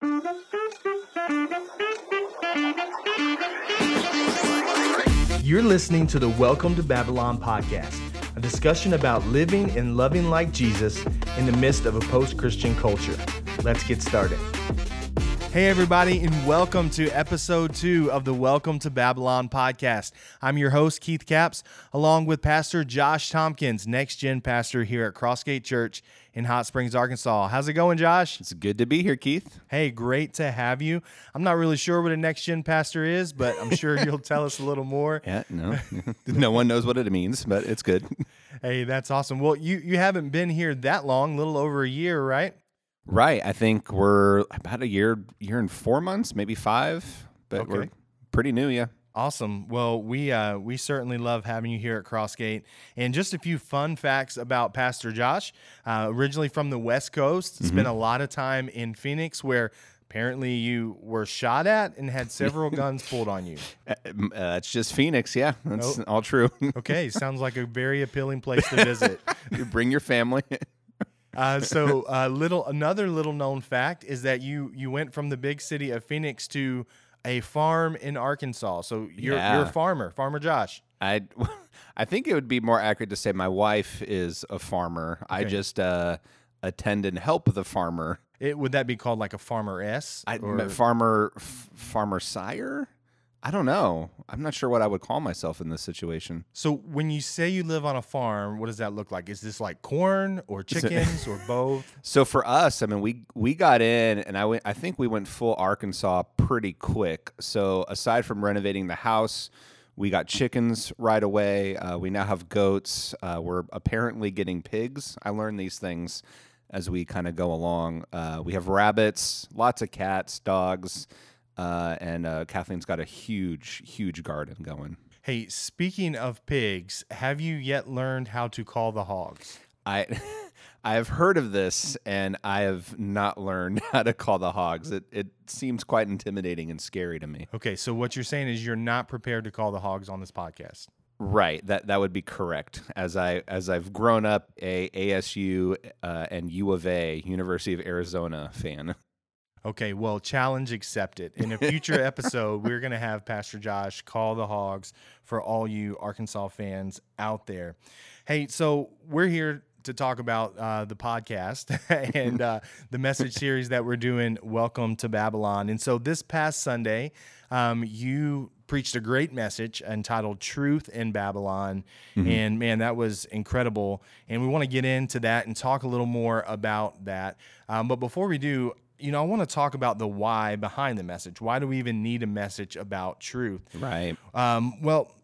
You're listening to the Welcome to Babylon podcast, a discussion about living and loving like Jesus in the midst of a post Christian culture. Let's get started. Hey, everybody, and welcome to episode two of the Welcome to Babylon podcast. I'm your host, Keith Caps, along with Pastor Josh Tompkins, next gen pastor here at Crossgate Church in Hot Springs, Arkansas. How's it going, Josh? It's good to be here, Keith. Hey, great to have you. I'm not really sure what a next gen pastor is, but I'm sure you'll tell us a little more. Yeah, no, no one knows what it means, but it's good. Hey, that's awesome. Well, you you haven't been here that long, little over a year, right? Right. I think we're about a year, year and four months, maybe five, but Okay. we're pretty new. Yeah. Awesome. Well, we uh, we certainly love having you here at Crossgate. And just a few fun facts about Pastor Josh. Uh, originally from the West Coast, spent a lot of time in Phoenix, where apparently you were shot at and had several guns pulled on you. Uh, uh, it's just Phoenix. Yeah. That's all true. Okay, sounds like a very appealing place to visit. you bring your family. Uh, so, uh, little another little known fact is that you you went from the big city of Phoenix to a farm in Arkansas. So you're you're a farmer, Farmer Josh. I, I think it would be more accurate to say my wife is a farmer. I just uh, attend and help the farmer. It would that be called like a farmer S? Or- farmer, f- farmer sire. I don't know. I'm not sure what I would call myself in this situation. so when you say you live on a farm, what does that look like? Is this like corn or chickens or both? So for us, I mean, we we got in, and I went. I think we went full Arkansas pretty quick. So aside from renovating the house, we got chickens right away. Uh, we now have goats. Uh, we're apparently getting pigs. I learned these things as we kind of go along. Uh, we have rabbits, lots of cats, dogs, uh, and uh, Kathleen's got a huge, huge garden going. Hey, speaking of pigs, have you yet learned how to call the hogs? I I have heard of this and I have not learned how to call the hogs. It it seems quite intimidating and scary to me. Okay, so what you're saying is you're not prepared to call the hogs on this podcast. Right, that that would be correct. As I as I've grown up a ASU uh, and U of A, University of Arizona fan. Okay, well, challenge accepted. In a future episode, we're going to have Pastor Josh call the hogs for all you Arkansas fans out there. Hey, so we're here to talk about uh, the podcast and uh, the message series that we're doing, Welcome to Babylon. And so this past Sunday, um, you preached a great message entitled Truth in Babylon. And man, that was incredible. And we want to get into that and talk a little more about that. Um, but before we do, you know, I want to talk about the why behind the message. Why do we even need a message about truth? Right. Um, well,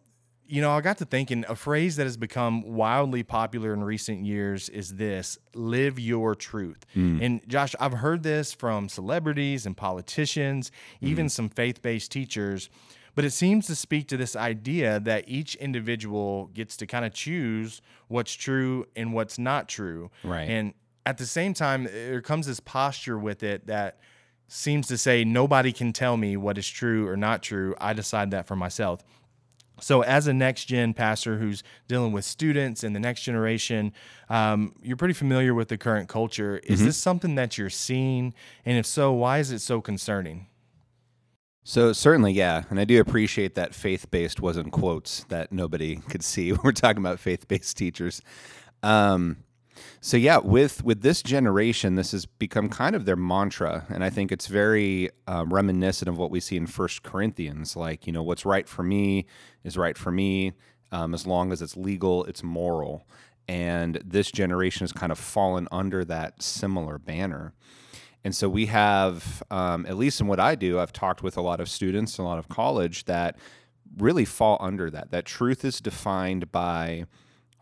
you know, I got to thinking a phrase that has become wildly popular in recent years is this live your truth. And Josh, I've heard this from celebrities and politicians, even some faith based teachers. But it seems to speak to this idea that each individual gets to kind of choose what's true and what's not true. Right. And at the same time, there comes this posture with it that seems to say nobody can tell me what is true or not true. I decide that for myself. So, as a next gen pastor who's dealing with students and the next generation, um, you're pretty familiar with the current culture. Is this something that you're seeing? And if so, why is it so concerning? So certainly, yeah, and I do appreciate that faith-based was in quotes that nobody could see. We're talking about faith-based teachers. Um, so yeah, with with this generation, this has become kind of their mantra, and I think it's very um, reminiscent of what we see in First Corinthians. Like, you know, what's right for me is right for me, um, as long as it's legal, it's moral. And this generation has kind of fallen under that similar banner. And so we have, um, at least in what I do, I've talked with a lot of students, a lot of college that really fall under that. That truth is defined by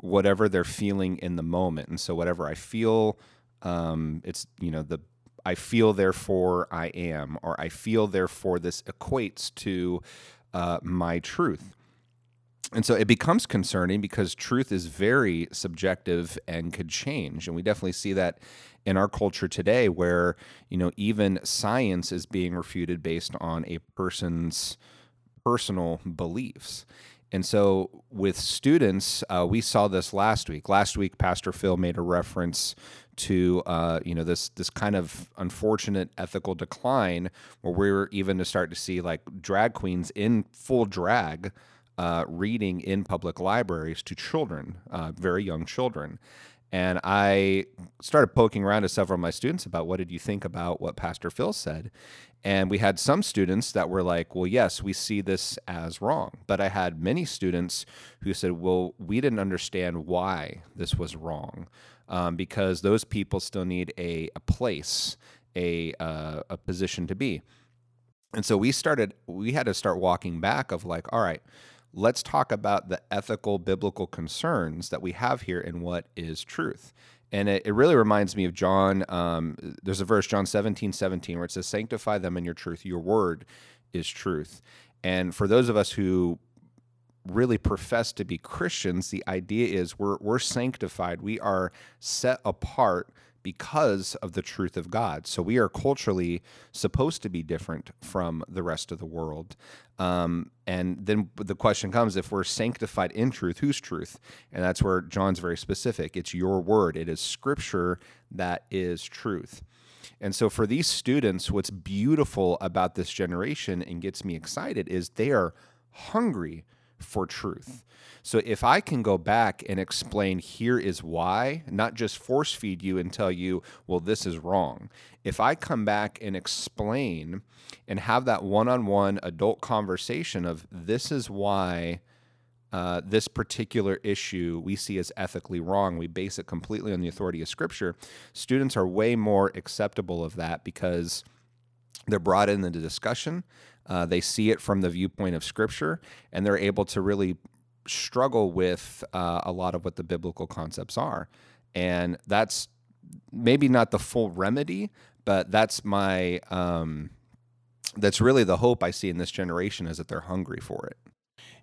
whatever they're feeling in the moment. And so whatever I feel, um, it's, you know, the, I feel therefore I am, or I feel therefore this equates to uh, my truth. And so it becomes concerning because truth is very subjective and could change. And we definitely see that in our culture today where, you know, even science is being refuted based on a person's personal beliefs. And so, with students, uh, we saw this last week. Last week, Pastor Phil made a reference to uh, you know this this kind of unfortunate ethical decline, where we're even to start to see like drag queens in full drag uh, reading in public libraries to children, uh, very young children. And I started poking around to several of my students about what did you think about what Pastor Phil said. And we had some students that were like, well, yes, we see this as wrong. But I had many students who said, well, we didn't understand why this was wrong um, because those people still need a, a place, a, uh, a position to be. And so we started, we had to start walking back of like, all right, let's talk about the ethical biblical concerns that we have here and what is truth. And it, it really reminds me of John. Um, there's a verse, John 17, 17, where it says, Sanctify them in your truth. Your word is truth. And for those of us who really profess to be Christians, the idea is we're, we're sanctified. We are set apart because of the truth of God. So we are culturally supposed to be different from the rest of the world. Um, and then the question comes if we're sanctified in truth, whose truth? And that's where John's very specific. It's your word, it is scripture that is truth. And so for these students, what's beautiful about this generation and gets me excited is they are hungry for truth. So if I can go back and explain here is why, not just force feed you and tell you, well, this is wrong. If I come back and explain and have that one on one adult conversation of this is why. Uh, this particular issue we see as ethically wrong. We base it completely on the authority of Scripture. Students are way more acceptable of that because they're brought in the discussion. Uh, they see it from the viewpoint of Scripture, and they're able to really struggle with uh, a lot of what the biblical concepts are. And that's maybe not the full remedy, but that's my um, that's really the hope I see in this generation is that they're hungry for it.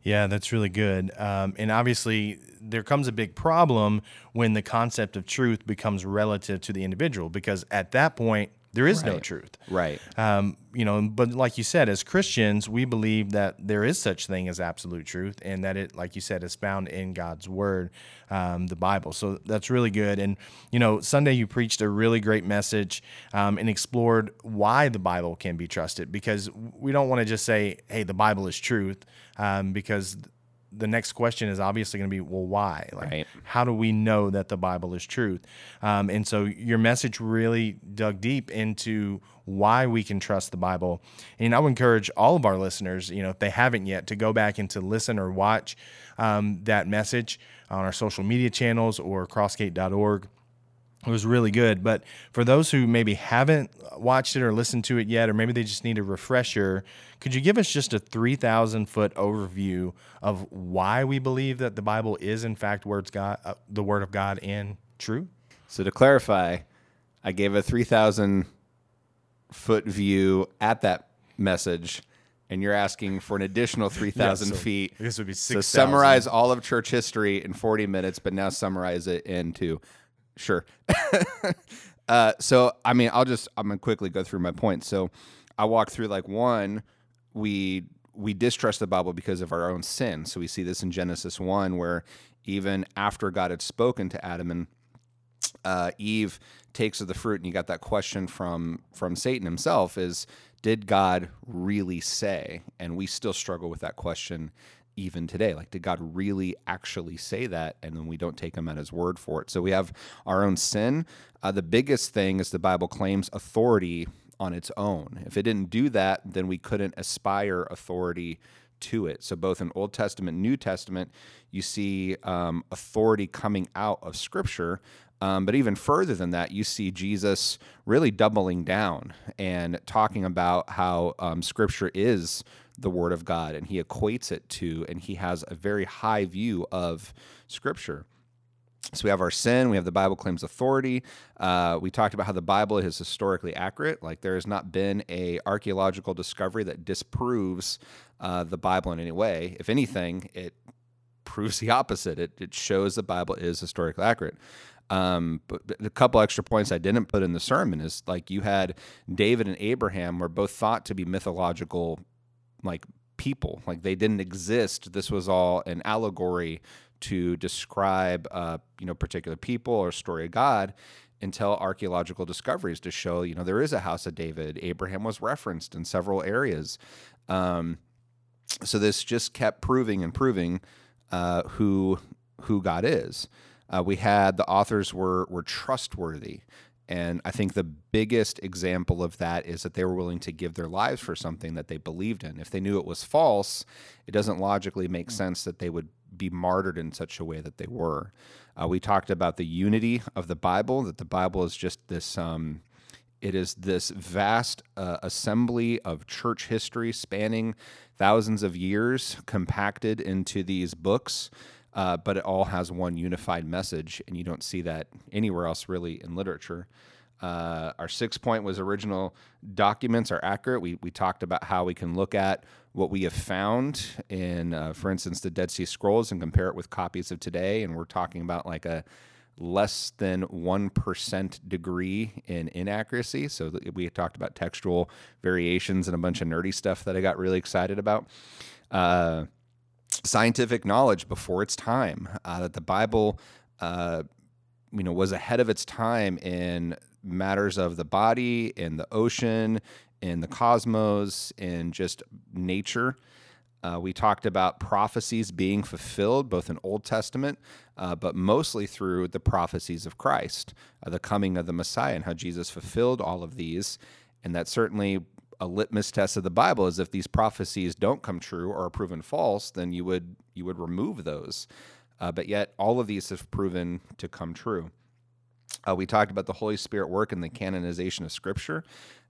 Yeah, that's really good. Um, and obviously, there comes a big problem when the concept of truth becomes relative to the individual, because at that point, there is right. no truth. Right. Um, you know, but like you said, as Christians, we believe that there is such thing as absolute truth, and that it, like you said, is found in God's Word, um, the Bible. So that's really good. And you know, Sunday you preached a really great message um, and explored why the Bible can be trusted, because we don't want to just say, "Hey, the Bible is truth," um, because the next question is obviously going to be, well, why? Like, right. how do we know that the Bible is truth? Um, and so your message really dug deep into why we can trust the Bible. And I would encourage all of our listeners, you know, if they haven't yet, to go back and to listen or watch um, that message on our social media channels or crossgate.org. It was really good. But for those who maybe haven't watched it or listened to it yet, or maybe they just need a refresher, could you give us just a 3,000 foot overview of why we believe that the Bible is, in fact, words God, uh, the Word of God and true? So to clarify, I gave a 3,000 foot view at that message. And you're asking for an additional 3,000 Yeah, so feet. This would be 6, So 6,000. summarize all of church history in 40 minutes, but now summarize it into sure. uh, so I mean, I'll just I'm gonna quickly go through my points. So I walk through like one, we we distrust the Bible because of our own sin. So we see this in Genesis one, where even after God had spoken to Adam and uh, Eve takes of the fruit, and you got that question from from Satan himself: is did God really say? And we still struggle with that question even today. Like, did God really actually say that? And then we don't take him at his word for it. So we have our own sin. Uh, the biggest thing is the Bible claims authority on its own. If it didn't do that, then we couldn't aspire authority to it. So both in Old Testament, New Testament, you see um, authority coming out of Scripture. Um, but even further than that, you see Jesus really doubling down and talking about how um, Scripture is the Word of God, and he equates it to, and he has a very high view of Scripture. So we have our sin. We have the Bible claims authority. Uh, we talked about how the Bible is historically accurate. Like there has not been a archaeological discovery that disproves uh, the Bible in any way. If anything, it proves the opposite. It, it shows the Bible is historically accurate. Um, but but a couple extra points I didn't put in the sermon is like you had David and Abraham were both thought to be mythological, like people. Like they didn't exist. This was all an allegory to describe, uh, you know, particular people or story of God until archaeological discoveries to show, you know, there is a house of David. Abraham was referenced in several areas. Um, so this just kept proving and proving uh, who who God is. Uh, we had the authors were were trustworthy. And I think the biggest example of that is that they were willing to give their lives for something that they believed in. If they knew it was false, it doesn't logically make hmm. sense that they would be martyred in such a way that they were. Uh, we talked about the unity of the Bible, that the Bible is just this. Um, it is this vast uh, assembly of church history spanning thousands of years compacted into these books uh, but it all has one unified message, and you don't see that anywhere else really in literature. Uh, our sixth point was original documents are accurate. We, we talked about how we can look at what we have found in, uh, for instance, the Dead Sea Scrolls and compare it with copies of today. And we're talking about like a less than 1% degree in inaccuracy. So we talked about textual variations and a bunch of nerdy stuff that I got really excited about. Uh, scientific knowledge before its time. Uh, that the Bible, uh, you know, was ahead of its time in matters of the body, in the ocean, in the cosmos, in just nature. Uh, we talked about prophecies being fulfilled, both in Old Testament, uh, but mostly through the prophecies of Christ, uh, the coming of the Messiah, and how Jesus fulfilled all of these. And that certainly a litmus test of the Bible is if these prophecies don't come true or are proven false, then you would you would remove those. Uh, but yet, all of these have proven to come true. Uh, we talked about the Holy Spirit work in the canonization of Scripture,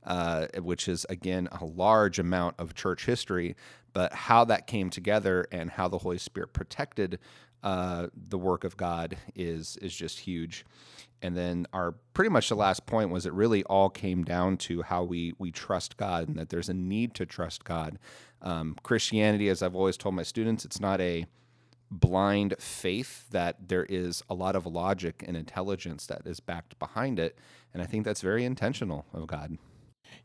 uh, which is again a large amount of church history. But how that came together and how the Holy Spirit protected uh, the work of God is is just huge. And then our pretty much the last point was it really all came down to how we we trust God and that there's a need to trust God. Um, Christianity, as I've always told my students, it's not a blind faith that there is a lot of logic and intelligence that is backed behind it and i think that's very intentional of god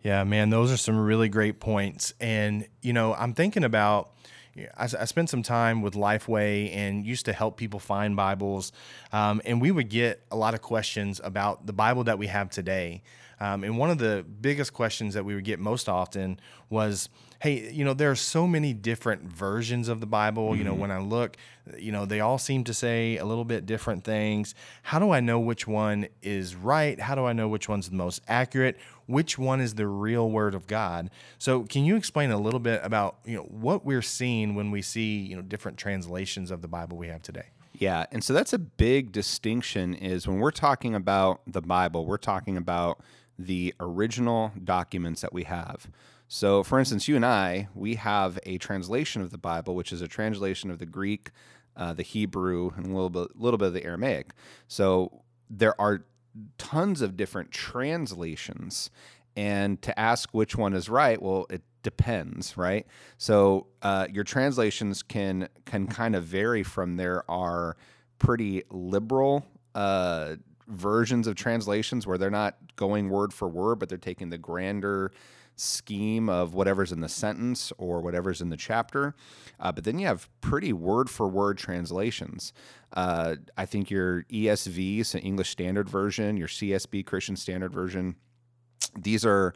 yeah man those are some really great points and you know i'm thinking about I, I spent some time with Lifeway and used to help people find Bibles. Um, and we would get a lot of questions about the Bible that we have today. Um, and one of the biggest questions that we would get most often was, hey, you know, there are so many different versions of the Bible. Mm-hmm. You know, mm-hmm. when I look, you know, they all seem to say a little bit different things. How do I know which one is right? How do I know which one's the most accurate? Which one is the real word of God? So, can you explain a little bit about, you know, what we're seeing when we see, you know, different translations of the Bible we have today? Yeah, and so that's a big distinction is when we're talking about the Bible, we're talking about the original documents that we have. So, for instance, you and I, we have a translation of the Bible, which is a translation of the Greek, uh, the Hebrew, and a little bit, little bit of the Aramaic. So, there are tons of different translations, and to ask which one is right, well, it depends, right? So, uh, your translations can can kind of vary from there are pretty liberal. Uh, versions of translations where they're not going word for word, but they're taking the grander scheme of whatever's in the sentence or whatever's in the chapter. Uh, but then you have pretty word for word translations. Uh, I think your ESV, so English Standard Version, your CSB, Christian Standard Version, these are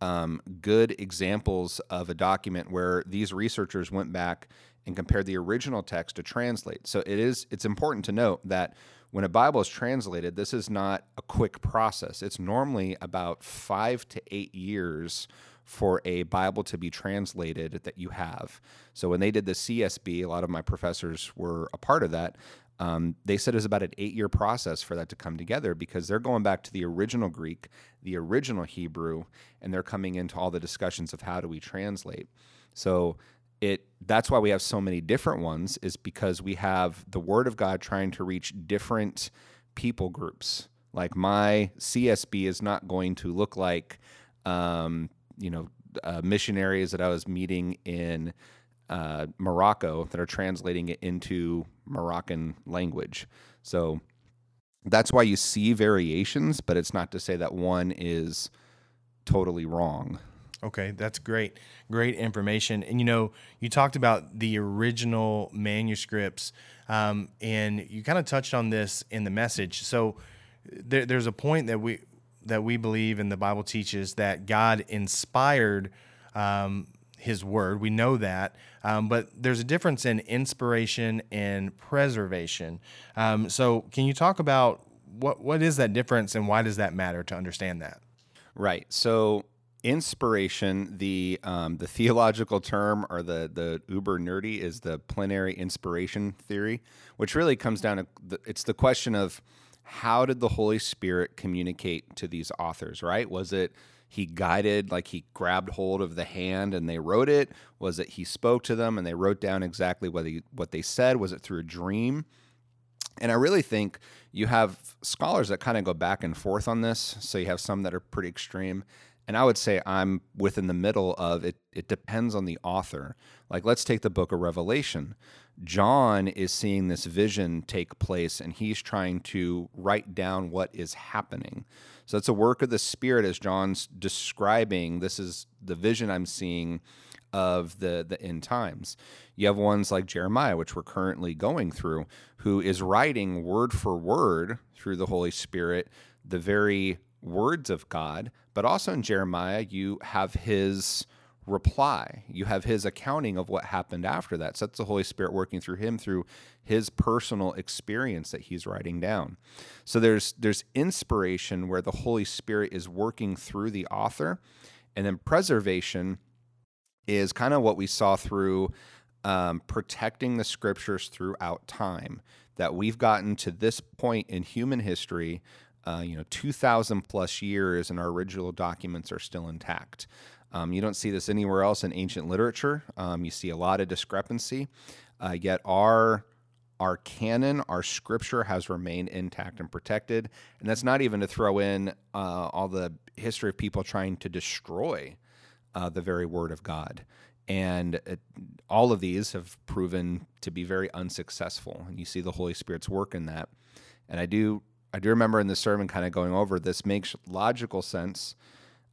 um, good examples of a document where these researchers went back and compared the original text to translate. So it is it's important to note that when a Bible is translated, this is not a quick process. It's normally about five to eight years for a Bible to be translated that you have. So when they did the CSB, a lot of my professors were a part of that. Um, they said it was about an eight year process for that to come together because they're going back to the original Greek, the original Hebrew, and they're coming into all the discussions of how do we translate. So it that's why we have so many different ones is because we have the word of God trying to reach different people groups. Like my CSB is not going to look like, um, you know, uh, missionaries that I was meeting in uh, Morocco that are translating it into Moroccan language. So that's why you see variations, but it's not to say that one is totally wrong. Okay, that's great. Great information. And you know, you talked about the original manuscripts, um, and you kind of touched on this in the message. So there, there's a point that we that we believe and the Bible teaches that God inspired um, His Word. We know that, um, but there's a difference in inspiration and preservation. Um, so, can you talk about what what is that difference and why does that matter to understand that? Right. So inspiration, the um, the theological term or the the uber nerdy is the plenary inspiration theory, which really comes down to the, it's the question of how did the Holy Spirit communicate to these authors? Right? Was it he guided like he grabbed hold of the hand and they wrote it? Was it he spoke to them and they wrote down exactly what he, what they said? Was it through a dream? And I really think you have scholars that kind of go back and forth on this. So you have some that are pretty extreme. And I would say I'm within the middle of it. It depends on the author. Like, let's take the book of Revelation. John is seeing this vision take place and he's trying to write down what is happening. So it's a work of the Spirit as John's describing this is the vision I'm seeing of the the end times. You have ones like Jeremiah, which we're currently going through, who is writing word for word through the Holy Spirit the very words of God. But also in Jeremiah, you have his reply. You have his accounting of what happened after that. So that's the Holy Spirit working through him through his personal experience that he's writing down. So there's there's inspiration where the Holy Spirit is working through the author, and then preservation is kind of what we saw through um, protecting the scriptures throughout time. That we've gotten to this point in human history, uh, you know, 2,000 plus years, and our original documents are still intact. Um, you don't see this anywhere else in ancient literature. Um, you see a lot of discrepancy, uh, yet our our canon, our scripture has remained intact and protected. And that's not even to throw in uh, all the history of people trying to destroy uh, the very word of God. And it, all of these have proven to be very unsuccessful. And you see the Holy Spirit's work in that. And I do, I do remember in the sermon kind of going over this makes logical sense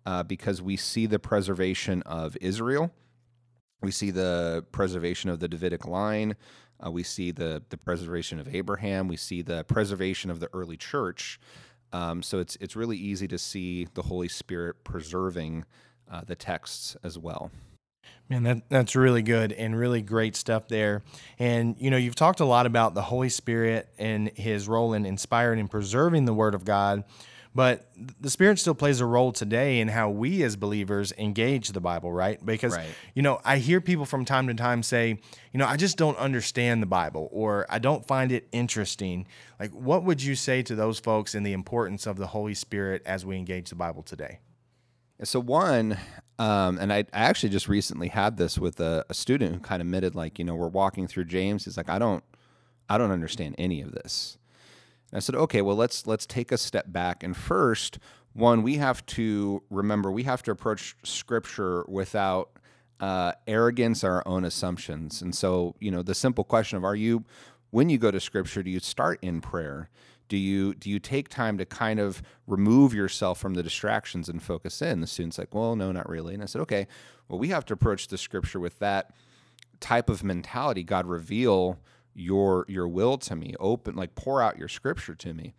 uh, because we see the preservation of Israel, we see the preservation of the Davidic line, uh, we see the the preservation of Abraham, we see the preservation of the early church. Um, so it's it's really easy to see the Holy Spirit preserving uh, the texts as well. Man, that, that's really good and really great stuff there. And, you know, you've talked a lot about the Holy Spirit and his role in inspiring and preserving the Word of God, but the Spirit still plays a role today in how we as believers engage the Bible, right? Because, right. you know, I hear people from time to time say, you know, I just don't understand the Bible or I don't find it interesting. Like, what would you say to those folks in the importance of the Holy Spirit as we engage the Bible today? So one, um, and I, I, actually just recently had this with a, a, student who kind of admitted, like, you know, we're walking through James. He's like, I don't, I don't understand any of this. And I said, okay, well, let's let's take a step back. And first, one, we have to remember we have to approach Scripture without uh, arrogance or our own assumptions. And so, you know, the simple question of, are you, when you go to Scripture, do you start in prayer? Do you do you take time to kind of remove yourself from the distractions and focus in? The student's like well no not really. And i said okay well we have to approach the scripture with that type of mentality. God reveal your your will to me. Open like pour out your scripture to me.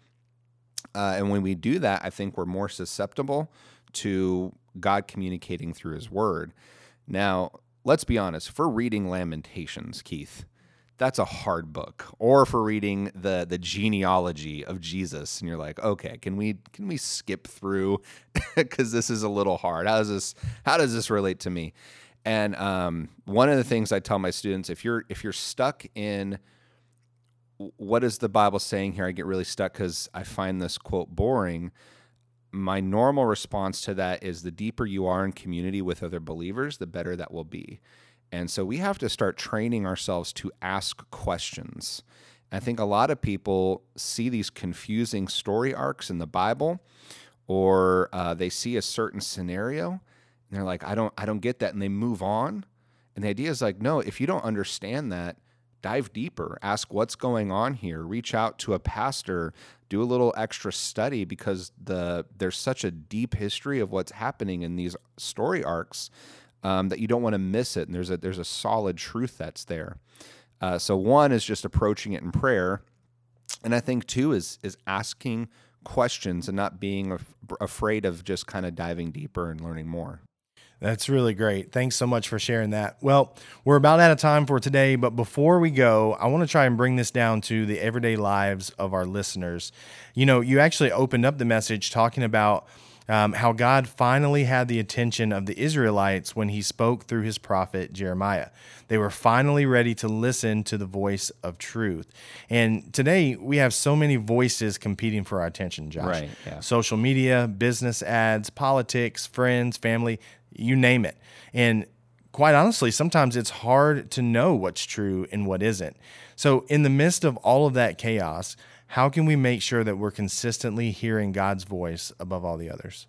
Uh, and when we do that i think we're more susceptible to god communicating through his word. Now let's be honest. For reading lamentations keith that's a hard book. Or for reading the the genealogy of Jesus and you're like okay can we can we skip through? Cuz this is a little hard. How does this how does this relate to me? And um, one of the things I tell my students if you're if you're stuck in what is the Bible saying here? I get really stuck cuz I find this quote boring. My normal response to that is the deeper you are in community with other believers the better that will be and so we have to start training ourselves to ask questions. I think a lot of people see these confusing story arcs in the Bible, or uh, they see a certain scenario, and they're like, "I don't, I don't get that," and they move on. And the idea is like, no, if you don't understand that, dive deeper, ask what's going on here, reach out to a pastor, do a little extra study because the there's such a deep history of what's happening in these story arcs um, that you don't want to miss it. And there's a there's a solid truth that's there. Uh, so one is just approaching it in prayer, and I think two is is asking questions and not being af- afraid of just kind of diving deeper and learning more. That's really great. Thanks so much for sharing that. Well, we're about out of time for today, but before we go, I want to try and bring this down to the everyday lives of our listeners. You know, you actually opened up the message talking about um, how God finally had the attention of the Israelites when he spoke through his prophet Jeremiah. They were finally ready to listen to the voice of truth. And today we have so many voices competing for our attention, Josh. Right, yeah. Social media, business ads, politics, friends, family, you name it. And quite honestly, sometimes it's hard to know what's true and what isn't. So, in the midst of all of that chaos, how can we make sure that we're consistently hearing God's voice above all the others?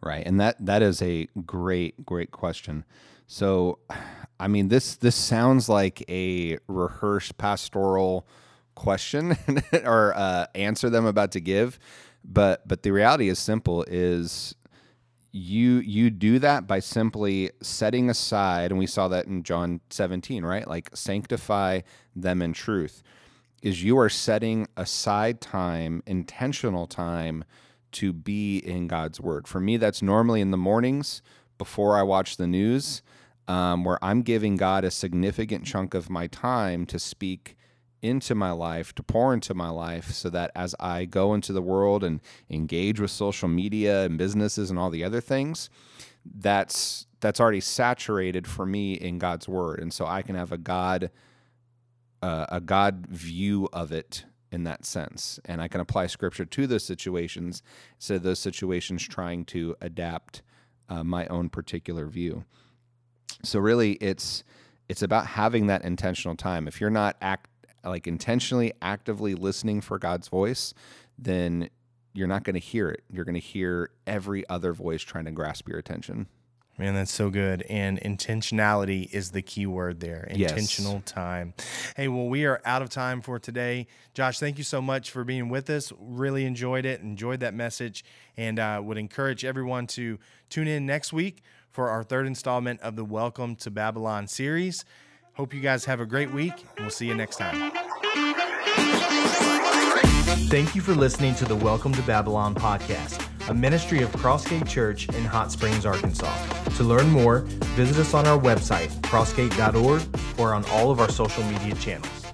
Right, and that that is a great great question. So, I mean this this sounds like a rehearsed pastoral question or uh, answer that I'm about to give, but but the reality is simple: is you you do that by simply setting aside, and we saw that in John 17, right? Like sanctify them in truth is you are setting aside time, intentional time to be in God's word. For me, that's normally in the mornings before I watch the news, um, where I'm giving God a significant chunk of my time to speak into my life, to pour into my life, so that as I go into the world and engage with social media and businesses and all the other things, that's that's already saturated for me in God's word, and so I can have a God uh, a God view of it in that sense. And I can apply scripture to those situations instead of those situations trying to adapt uh, my own particular view. So really it's it's about having that intentional time. If you're not act like intentionally actively listening for God's voice, then you're not going to hear it. You're going to hear every other voice trying to grasp your attention. Man, that's so good. And intentionality is the key word there. Yes. Intentional time. Hey, well, we are out of time for today. Josh, thank you so much for being with us. Really enjoyed it, enjoyed that message, and uh, would encourage everyone to tune in next week for our third installment of the Welcome to Babylon series. Hope you guys have a great week, and we'll see you next time. Thank you for listening to the Welcome to Babylon podcast a ministry of Crossgate Church in Hot Springs, Arkansas. To learn more, visit us on our website, crossgate.org, or on all of our social media channels.